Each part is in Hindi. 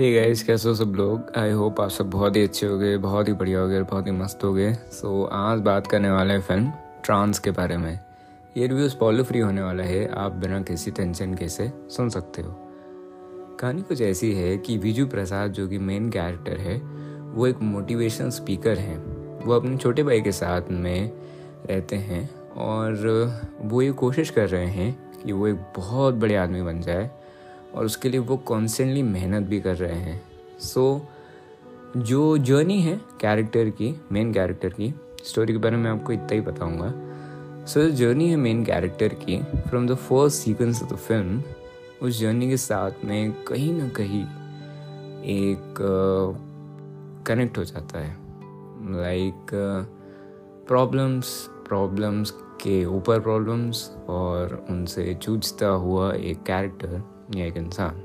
हे गाइस कैसे हो सब लोग? आई होप आप सब बहुत ही अच्छे हो गए बहुत ही बढ़िया हो गए बहुत ही मस्त हो गए सो so, आज बात करने वाले हैं फ़िल्म ट्रांस के बारे में। ये रिव्यू स्पॉलर फ्री होने वाला है आप बिना किसी टेंशन के से सुन सकते हो। कहानी कुछ ऐसी है कि विजू प्रसाद जो कि मेन कैरेक्टर है वो एक मोटिवेशन स्पीकर हैं। वो अपने छोटे भाई के साथ में रहते हैं और वो ये कोशिश कर रहे हैं कि वो एक बहुत बड़े आदमी बन जाए। और उसके लिए वो कॉन्स्टेंटली मेहनत भी कर रहे हैं। सो so, जो जर्नी है कैरेक्टर की मेन कैरेक्टर की स्टोरी के बारे में आपको इतना ही बताऊँगा। सो so, जर्नी है मेन कैरेक्टर की from the first sequence of the film उस जर्नी के साथ में कहीं ना कहीं एक कनेक्ट uh, हो जाता है। लाइक प्रॉब्लम्स प्रॉब्लम्स के ऊपर प्रॉब्लम्स और उनसे जूझता हुआ एक कैरेक्टर या एक इंसान।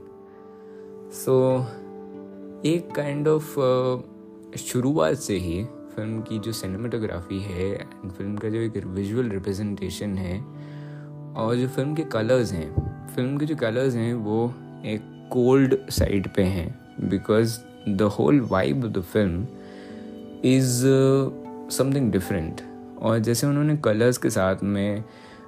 सो so, एक काइंड ऑफ़ uh, शुरुआत से ही फ़िल्म की जो सिनेमाटोग्राफी है एंड फ़िल्म का जो एक विजुअल रिप्रेजेंटेशन है और जो फ़िल्म के कलर्स हैं फ़िल्म के जो कलर्स हैं वो एक कोल्ड साइड पे हैं because the whole vibe of the film is something different और जैसे उन्होंने कलर्स के साथ में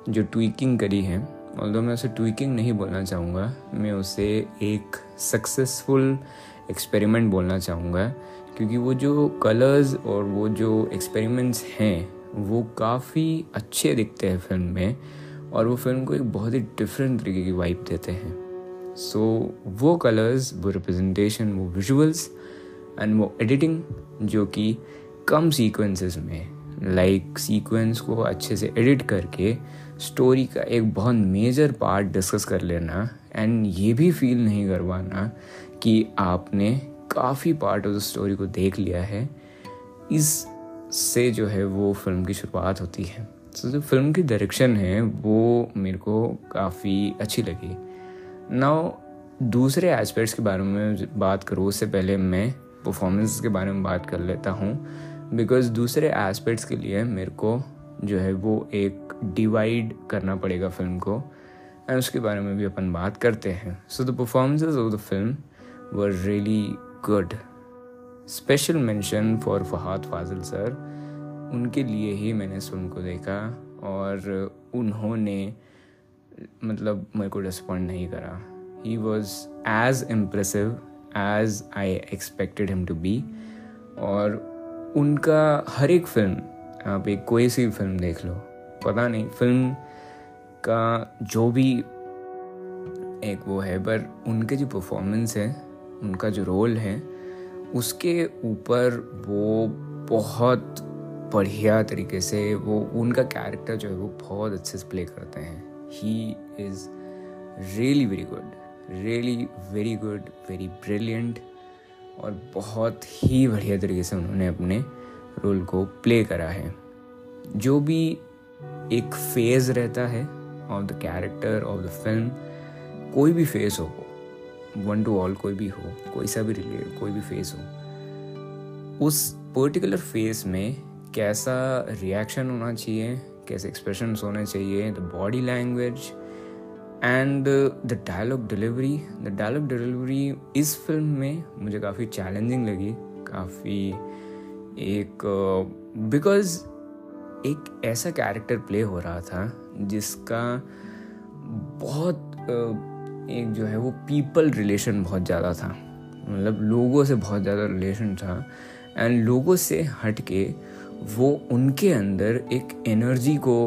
जो ट्वीकिंग करी है और मैं उसे ट्विकिंग नहीं बोलना चाहूँगा मैं उसे एक सक्सेसफुल एक्सपेरिमेंट बोलना चाहूँगा क्योंकि वो जो कलर्स और वो जो एक्सपेरिमेंट्स हैं वो काफ़ी अच्छे दिखते हैं फ़िल्म में और वो फ़िल्म को एक बहुत ही डिफरेंट तरीके की वाइब देते हैं। सो so, वो कलर्स वो रिप्रेजेंटेशन वो विजुअल्स एंड वो एडिटिंग जो कि कम सीक्वेंसेस में लाइक like सीक्वेंस को अच्छे से एडिट करके स्टोरी का एक बहुत मेजर पार्ट डिस्कस कर लेना एंड ये भी फील नहीं करवाना कि आपने काफ़ी पार्ट ऑफ़ द स्टोरी को देख लिया है। इस से जो है वो फ़िल्म की शुरुआत होती है। तो जो फ़िल्म की डायरेक्शन है, वो मेरे को काफ़ी अच्छी लगी। नाउ दूसरे एस्पेक्ट्स के बारे में बात करूँ, उससे पहले मैं परफॉर्मेंस के बारे में बात कर लेता हूँ। बिकॉज़ दूसरे एस्पेक्ट्स के लिए मेरे को जो है वो एक डिवाइड करना पड़ेगा फ़िल्म को। एंड उसके बारे में भी अपन बात करते हैं। So the performances of the film were really good special mention for Fahadh Faasil sir उनके लिए ही मैंने इस फ़िल्म को देखा और उन्होंने मतलब मेरे को डिसपॉइंट नहीं करा। He was as impressive as I expected him to be और उनका हर एक फ़िल्म आप एक कोई सी फ़िल्म देख लो, पता नहीं, फ़िल्म का जो भी एक वो है, पर उनके जो परफॉर्मेंस है, उनका जो रोल है, उसके ऊपर वो बहुत बढ़िया तरीके से वो, उनका कैरेक्टर जो है वो बहुत अच्छे से प्ले करते हैं। He is really very good really very good very brilliant और बहुत ही बढ़िया तरीके से उन्होंने अपने रोल को प्ले करा है। जो भी एक फ़ेज़ रहता है of the character of the film कोई भी फ़ेज़ हो वन टू ऑल कोई भी हो, कोई सा भी रिलेटेड कोई भी फ़ेज़ हो, उस पर्टिकुलर फ़ेज़ में कैसा रिएक्शन होना चाहिए, कैसे एक्सप्रेशन होने चाहिए the body language and the dialogue delivery the dialogue delivery इस फ़िल्म में मुझे काफ़ी चैलेंजिंग लगी, काफ़ी एक बिकॉज़ एक ऐसा कैरेक्टर प्ले हो रहा था जिसका बहुत एक जो है वो पीपल रिलेशन बहुत ज़्यादा था। मतलब लोगों से बहुत ज़्यादा रिलेशन था एंड लोगों से हट के वो उनके अंदर एक एनर्जी को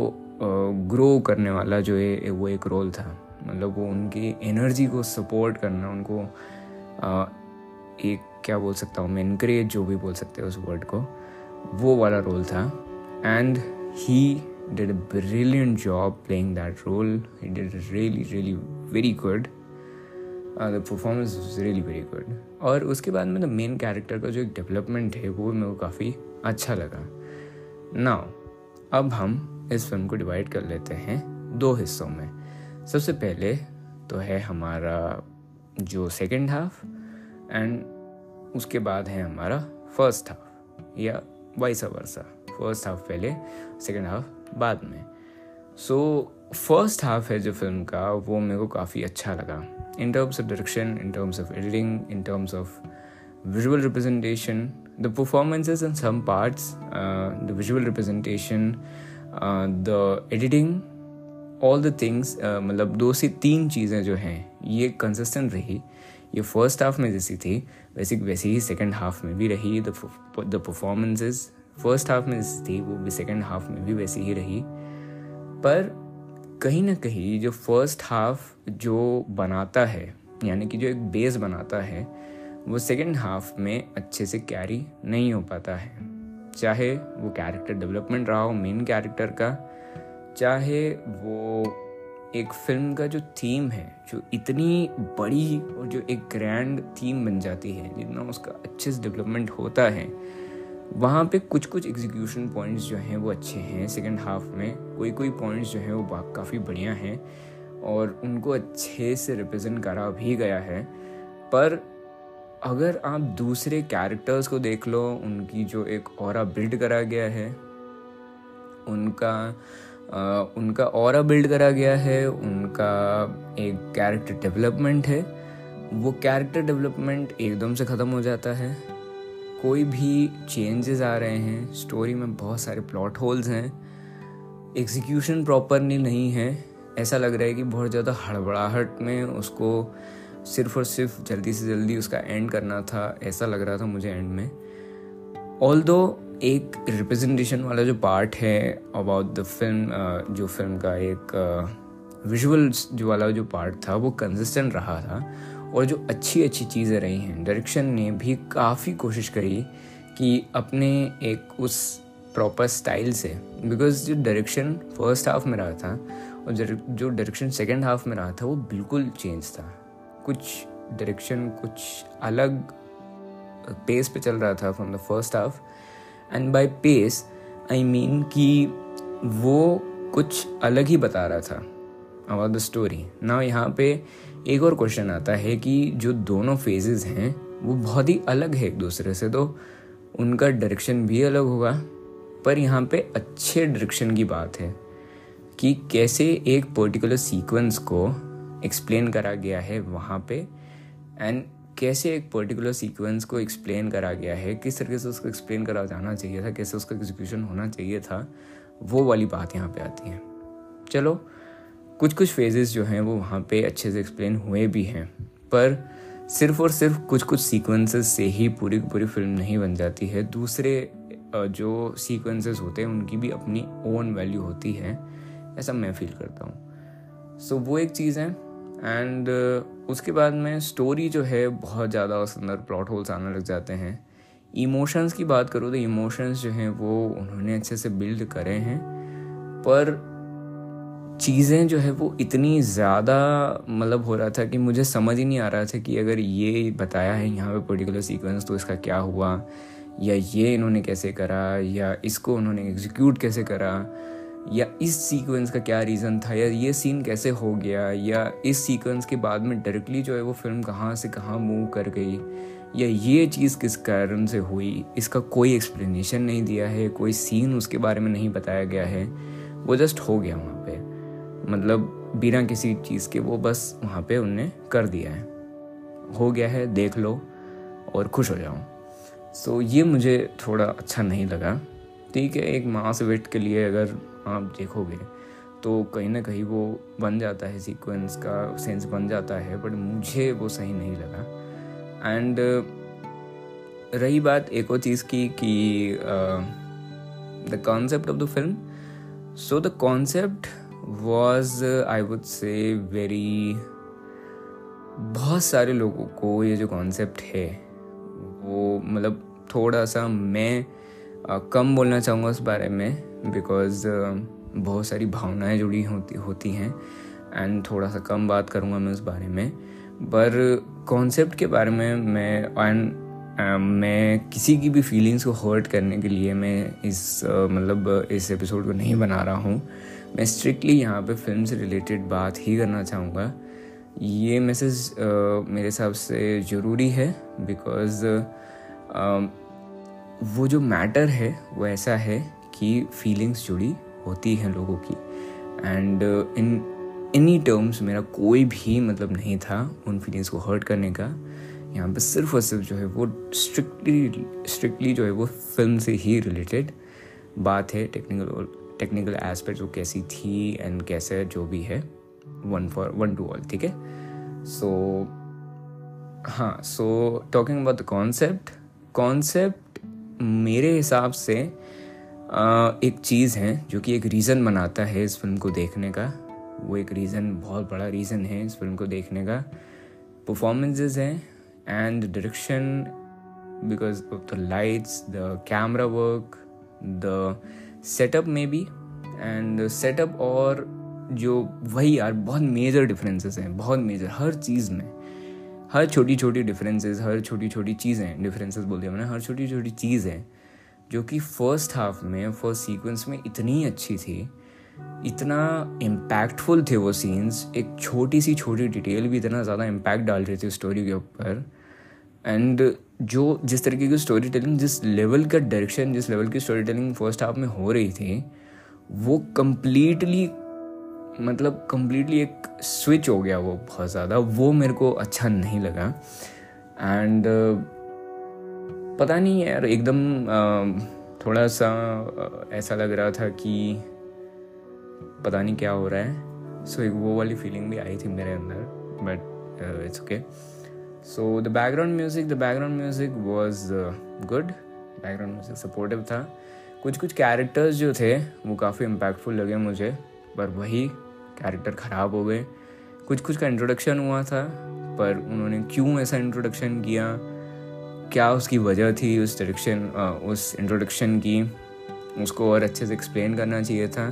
ग्रो करने वाला जो है वो एक रोल था। मतलब वो उनकी एनर्जी को सपोर्ट करना, उनको एक क्या बोल सकता हूँ मैं इनक्रेज जो भी बोल सकते हैं उस वर्ड को वो वाला रोल था। And he did a brilliant job playing that role He did really, really very good. The performance is really very good और उसके बाद में द मेन कैरेक्टर का जो एक डेवलपमेंट है वो मेरे को काफ़ी अच्छा लगा। नाउ अब हम इस फ़िल्म को डिवाइड कर लेते हैं दो हिस्सों में। सबसे पहले तो है हमारा जो सेकेंड हाफ़ एंड उसके बाद है हमारा फ़र्स्ट हाफ़ या वाइसा वर्सा फ़र्स्ट हाफ़ पहले सेकेंड हाफ़ बाद में. सो फ़र्स्ट हाफ़ है जो फ़िल्म का वो मेरे को काफ़ी अच्छा लगा. In terms of direction in terms of editing in terms of visual representation the performances parts uh, the visual representation uh, the editing all the things मतलब दो से तीन चीज़ें जो हैं ये कंसिस्टेंट रही. ये फ़र्स्ट हाफ़ में जैसी थी, वैसे वैसे ही सेकेंड हाफ़ में भी रही द परफॉर्मेंसेज फ़र्स्ट हाफ़ में जैसी थी, वो भी सेकेंड हाफ़ में भी वैसी ही रही. पर कहीं ना कहीं जो फ़र्स्ट हाफ़ जो बनाता है, यानी कि जो एक बेस बनाता है, वो सेकेंड हाफ़ में अच्छे से कैरी नहीं हो पाता है. चाहे वो कैरेक्टर डेवलपमेंट रहा हो मेन कैरेक्टर का, चाहे वो एक फ़िल्म का जो थीम है, जो इतनी बड़ी और जो एक ग्रैंड थीम बन जाती है, जितना उसका अच्छे से डेवलपमेंट होता है, वहाँ पे कुछ कुछ एग्जीक्यूशन पॉइंट्स जो हैं वो अच्छे हैं सेकेंड हाफ़ में। कोई कोई पॉइंट्स जो हैं वो काफ़ी बढ़िया हैं और उनको अच्छे से रिप्रेजेंट करा भी गया है। पर अगर आप दूसरे कैरेक्टर्स को देख लो, उनकी जो एक और बिल्ड करा गया है, उनका उनका और बिल्ड करा गया है, उनका एक कैरेक्टर डेवलपमेंट है। वो कैरेक्टर डेवलपमेंट एकदम से ख़त्म हो जाता है। कोई भी चेंजेस आ रहे हैं स्टोरी में बहुत सारे प्लॉट होल्स हैं। एग्जीक्यूशन प्रॉपरली नहीं है। ऐसा लग रहा है कि बहुत ज़्यादा हड़बड़ाहट में उसको सिर्फ़ और सिर्फ़ जल्दी से जल्दी उसका एंड करना था। ऐसा लग रहा था मुझे एंड में। ऑल दो एक रिप्रेजेंटेशन वाला जो पार्ट है अबाउट द फ़िल्म जो फ़िल्म का एक विजुअल्स जो वाला जो पार्ट था, वो कंसिस्टेंट रहा था और जो अच्छी अच्छी चीज़ें रही हैं। डायरेक्शन ने भी काफ़ी कोशिश करी कि अपने एक उस प्रॉपर स्टाइल से बिकॉज़ जो डायरेक्शन फ़र्स्ट हाफ़ में रहा था और जो डायरेक्शन सेकेंड हाफ़ में रहा था, वो बिल्कुल चेंज था। कुछ डायरेक्शन कुछ अलग पेस पे चल रहा था from the first half and by pace I mean कि वो कुछ अलग ही बता रहा था अबाउट द स्टोरी ना यहाँ पे एक और क्वेश्चन आता है कि जो दोनों फेजेस हैं, वो बहुत ही अलग है एक दूसरे से तो उनका डायरेक्शन भी अलग होगा। पर यहाँ पे अच्छे डायरेक्शन की बात है कि कैसे एक पर्टिकुलर सीक्वेंस को एक्सप्लेन करा गया है वहाँ पे। एंड कैसे एक पर्टिकुलर सीक्वेंस को एक्सप्लेन करा गया है? किस तरीके से उसको एक्सप्लेन करा जाना चाहिए था? कैसे उसका एग्जीक्यूशन होना चाहिए था? वो वाली बात यहाँ पे आती है। चलो कुछ कुछ फेजेस जो हैं वो वहाँ पे अच्छे से एक्सप्लेन हुए भी हैं पर सिर्फ़ और सिर्फ़ कुछ कुछ सीक्वेंसेस से ही पूरी पूरी फ़िल्म नहीं बन जाती है। दूसरे जो सीक्वेंसेस होते हैं उनकी भी अपनी ओन वैल्यू होती है ऐसा मैं फील करता हूँ। सो so, वो एक चीज़ है एंड uh, उसके बाद में स्टोरी जो है बहुत ज़्यादा उसके अंदर प्लॉट होल्स आने लग जाते हैं। इमोशंस की बात करूँ तो इमोशंस जो हैं वो उन्होंने अच्छे से बिल्ड करे हैं। पर चीज़ें जो है वो इतनी ज़्यादा मतलब हो रहा था कि मुझे समझ ही नहीं आ रहा था कि अगर ये बताया है यहाँ पे पर्टिकुलर सीक्वेंस तो इसका क्या हुआ? या ये इन्होंने कैसे करा? या इसको उन्होंने एग्जीक्यूट कैसे करा? या इस सीक्वेंस का क्या रीज़न था? या ये सीन कैसे हो गया? या इस सीक्वेंस के बाद में डायरेक्टली जो है वो फ़िल्म कहाँ से कहाँ मूव कर गई? या ये चीज़ किस कारण से हुई? इसका कोई एक्सप्लेनेशन नहीं दिया है कोई सीन उसके बारे में नहीं बताया गया है। वो जस्ट हो गया वहाँ पे। मतलब बिना किसी चीज़ के वो बस वहाँ पे उनने कर दिया है। हो गया है देख लो और खुश हो जाओ। सो so, ये मुझे थोड़ा अच्छा नहीं लगा। ठीक है एक मास वेट के लिए अगर आप देखोगे तो कहीं ना कहीं वो बन जाता है सीक्वेंस का सेंस बन जाता है बट मुझे वो सही नहीं लगा। एंड रही बात एक और चीज़ की कि the concept of the film so the concept was I would say very बहुत सारे लोगों को ये जो कॉन्सेप्ट है वो मतलब थोड़ा सा मैं आ, कम बोलना चाहूँगा उस बारे में। बिकॉज़ uh, बहुत सारी भावनाएँ जुड़ी होती होती हैं। एंड थोड़ा सा कम बात करूँगा मैं उस बारे में। पर कॉन्सेप्ट के बारे में मैं एंड uh, मैं किसी की भी फीलिंग्स को हर्ट करने के लिए मैं इस uh, मतलब इस एपिसोड को नहीं बना रहा हूँ। मैं स्ट्रिक्टली यहाँ पे फ़िल्म से रिलेटेड बात ही करना चाहूँगा। ये मैसेज uh, मेरे हिसाब से ज़रूरी है बिकॉज़ uh, वो जो मैटर है वो ऐसा है की फीलिंग्स जुड़ी होती हैं लोगों की। एंड इन एनी टर्म्स मेरा कोई भी मतलब नहीं था उन फीलिंग्स को हर्ट करने का। यहाँ पे सिर्फ़ और सिर्फ़ जो है वो स्ट्रिक्टली स्ट्रिक्टली जो है वो फ़िल्म से ही रिलेटेड बात है टेक्निकल टेक्निकल एस्पेक्ट वो कैसी थी एंड कैसे जो भी है। One for one two all ठीक है? सो हाँ so talking about the concept concept मेरे हिसाब से एक चीज़ है जो कि एक रीज़न बनाता है इस फ़िल्म को देखने का। वो एक रीज़न बहुत बड़ा रीज़न है इस फ़िल्म को देखने का। परफॉर्मेंसेज हैं and direction because of the lights the camera work the setup में भी एंड सेटअप और जो वही यार, बहुत मेजर डिफरेंसेस हैं, बहुत मेजर हर चीज़ में। हर छोटी छोटी डिफरेंसेस हर छोटी छोटी चीज़ें डिफरेंसेस बोल दिया मैंने हर छोटी छोटी चीज़। है जो कि फ़र्स्ट हाफ़ में फ़र्स्ट सीक्वेंस में इतनी अच्छी थी, इतना इम्पैक्टफुल थे वो सीन्स एक छोटी सी, छोटी डिटेल भी इतना ज़्यादा इम्पैक्ट डाल रही थी स्टोरी के ऊपर। एंड जो, जिस तरीके की स्टोरी टेलिंग जिस लेवल का डायरेक्शन जिस लेवल की स्टोरी टेलिंग फ़र्स्ट हाफ़ में हो रही थी, वो कम्प्लीटली मतलब कम्प्लीटली एक स्विच हो गया वो बहुत ज़्यादा। वो मेरे को अच्छा नहीं लगा। एंड पता नहीं यार एकदम थोड़ा सा ऐसा लग रहा था कि पता नहीं क्या हो रहा है। सो so, एक वो वाली फीलिंग भी आई थी मेरे अंदर but it's okay so the background music the background music was good background music supportive था। कुछ कुछ कैरेक्टर्स जो थे वो काफ़ी इम्पैक्टफुल लगे मुझे पर वही कैरेक्टर ख़राब हो गए। कुछ कुछ का इंट्रोडक्शन हुआ था पर उन्होंने क्यों ऐसा इंट्रोडक्शन किया? क्या उसकी वजह थी, उस डायरेक्शन उस इंट्रोडक्शन की, उसको और अच्छे से एक्सप्लेन करना चाहिए था।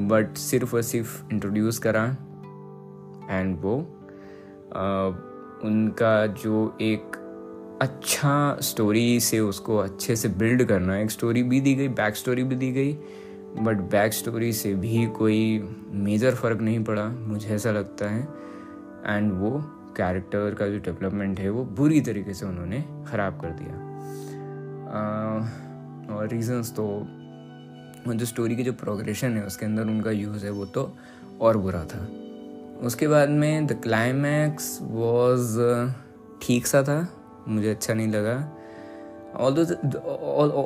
बट सिर्फ़ और सिर्फ़ इंट्रोड्यूस करा। एंड वो उनका जो एक अच्छा स्टोरी से उसको अच्छे से बिल्ड करना, एक स्टोरी भी दी गई बैक स्टोरी भी दी गई बट बैक स्टोरी से भी कोई मेजर फ़र्क नहीं पड़ा, मुझे ऐसा लगता है। एंड वो कैरेक्टर का जो डेवलपमेंट है वो बुरी तरीके से उन्होंने ख़राब कर दिया। आ, और रीजंस तो जो स्टोरी की जो प्रोग्रेशन है उसके अंदर उनका यूज़ है वो तो और बुरा था। उसके बाद में द क्लाइमैक्स वॉज़ ठीक सा था मुझे अच्छा नहीं लगा। All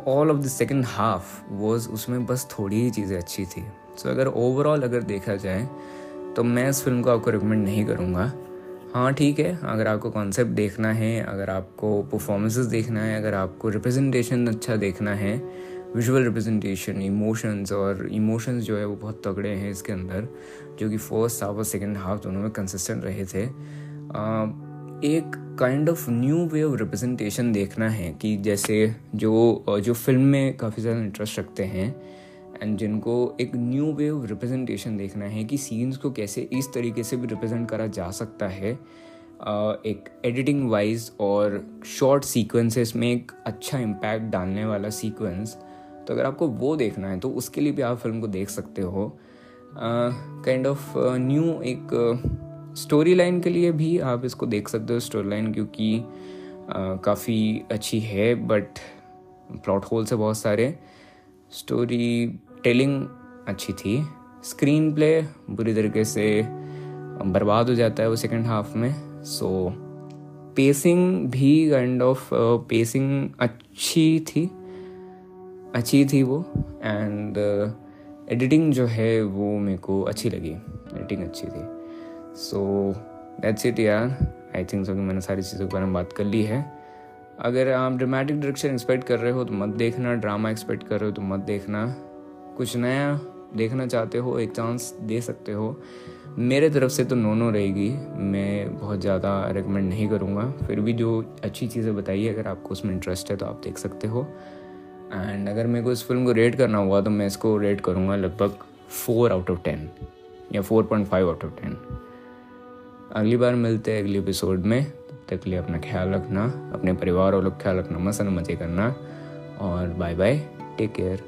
all of the second half was उसमें बस थोड़ी ही चीज़ें अच्छी थी। सो so, अगर ओवरऑल अगर देखा जाए तो मैं इस फ़िल्म को आपको रिकमेंड नहीं करूँगा। हाँ ठीक है। अगर आपको कॉन्सेप्ट देखना है, अगर आपको परफॉर्मेंसेस देखना है, अगर आपको रिप्रेजेंटेशन अच्छा देखना है विजुअल रिप्रेजेंटेशन इमोशंस और इमोशंस जो है वो बहुत तगड़े हैं इसके अंदर, जो कि फ़र्स्ट हाफ़ और सेकेंड हाफ़ दोनों में कंसिस्टेंट रहे थे। एक kind of new way of representation देखना है कि जैसे जो जो फ़िल्म में काफ़ी ज़्यादा इंटरेस्ट रखते हैं एंड जिनको एक न्यू वे ऑफ़ रिप्रेजेंटेशन देखना है कि सीन्स को कैसे इस तरीके से भी रिप्रेजेंट करा जा सकता है। एक एडिटिंग वाइज और शॉर्ट सीक्वेंसेस में एक अच्छा इम्पैक्ट डालने वाला सीक्वेंस तो अगर आपको वो देखना है तो उसके लिए भी आप फ़िल्म को देख सकते हो। काइंड ऑफ़ न्यू एक स्टोरी लाइन के लिए भी आप इसको देख सकते हो स्टोरी लाइन क्योंकि काफ़ी अच्छी है बट प्लॉट होल्स है बहुत सारे। स्टोरी टेलिंग अच्छी थी। स्क्रीन प्ले बुरी तरीके से बर्बाद हो जाता है वो सेकेंड हाफ़ में। सो पेसिंग भी काइंड ऑफ़ पेसिंग अच्छी थी। अच्छी थी वो। एंड एडिटिंग uh, जो है वो मेरे को अच्छी लगी। एडिटिंग अच्छी थी। सो दैट्स इट यार। आई थिंक सो कि मैंने सारी चीज़ों के बारे में बात कर ली है। अगर आप ड्रामेटिक डायरेक्शन एक्सपेक्ट कर रहे हो तो मत देखना। ड्रामा एक्सपेक्ट कर रहे हो तो मत देखना। कुछ नया देखना चाहते हो, एक चांस दे सकते हो। मेरे तरफ़ से तो नो नो रहेगी। मैं बहुत ज़्यादा रिकमेंड नहीं करूँगा। फिर भी जो अच्छी चीज़ें बताइए अगर आपको उसमें इंटरेस्ट है तो आप देख सकते हो। एंड अगर मेरे को इस फ़िल्म को रेट करना हुआ तो मैं इसको रेट करूँगा लगभग फोर आउट ऑफ़ टेन या four point five out of ten अगली बार मिलते हैं अगले एपिसोड में। तब तक लिए अपना ख्याल रखना, अपने परिवार वालों का ख्याल रखना मसन मज़े करना। और बाय बाय टेक केयर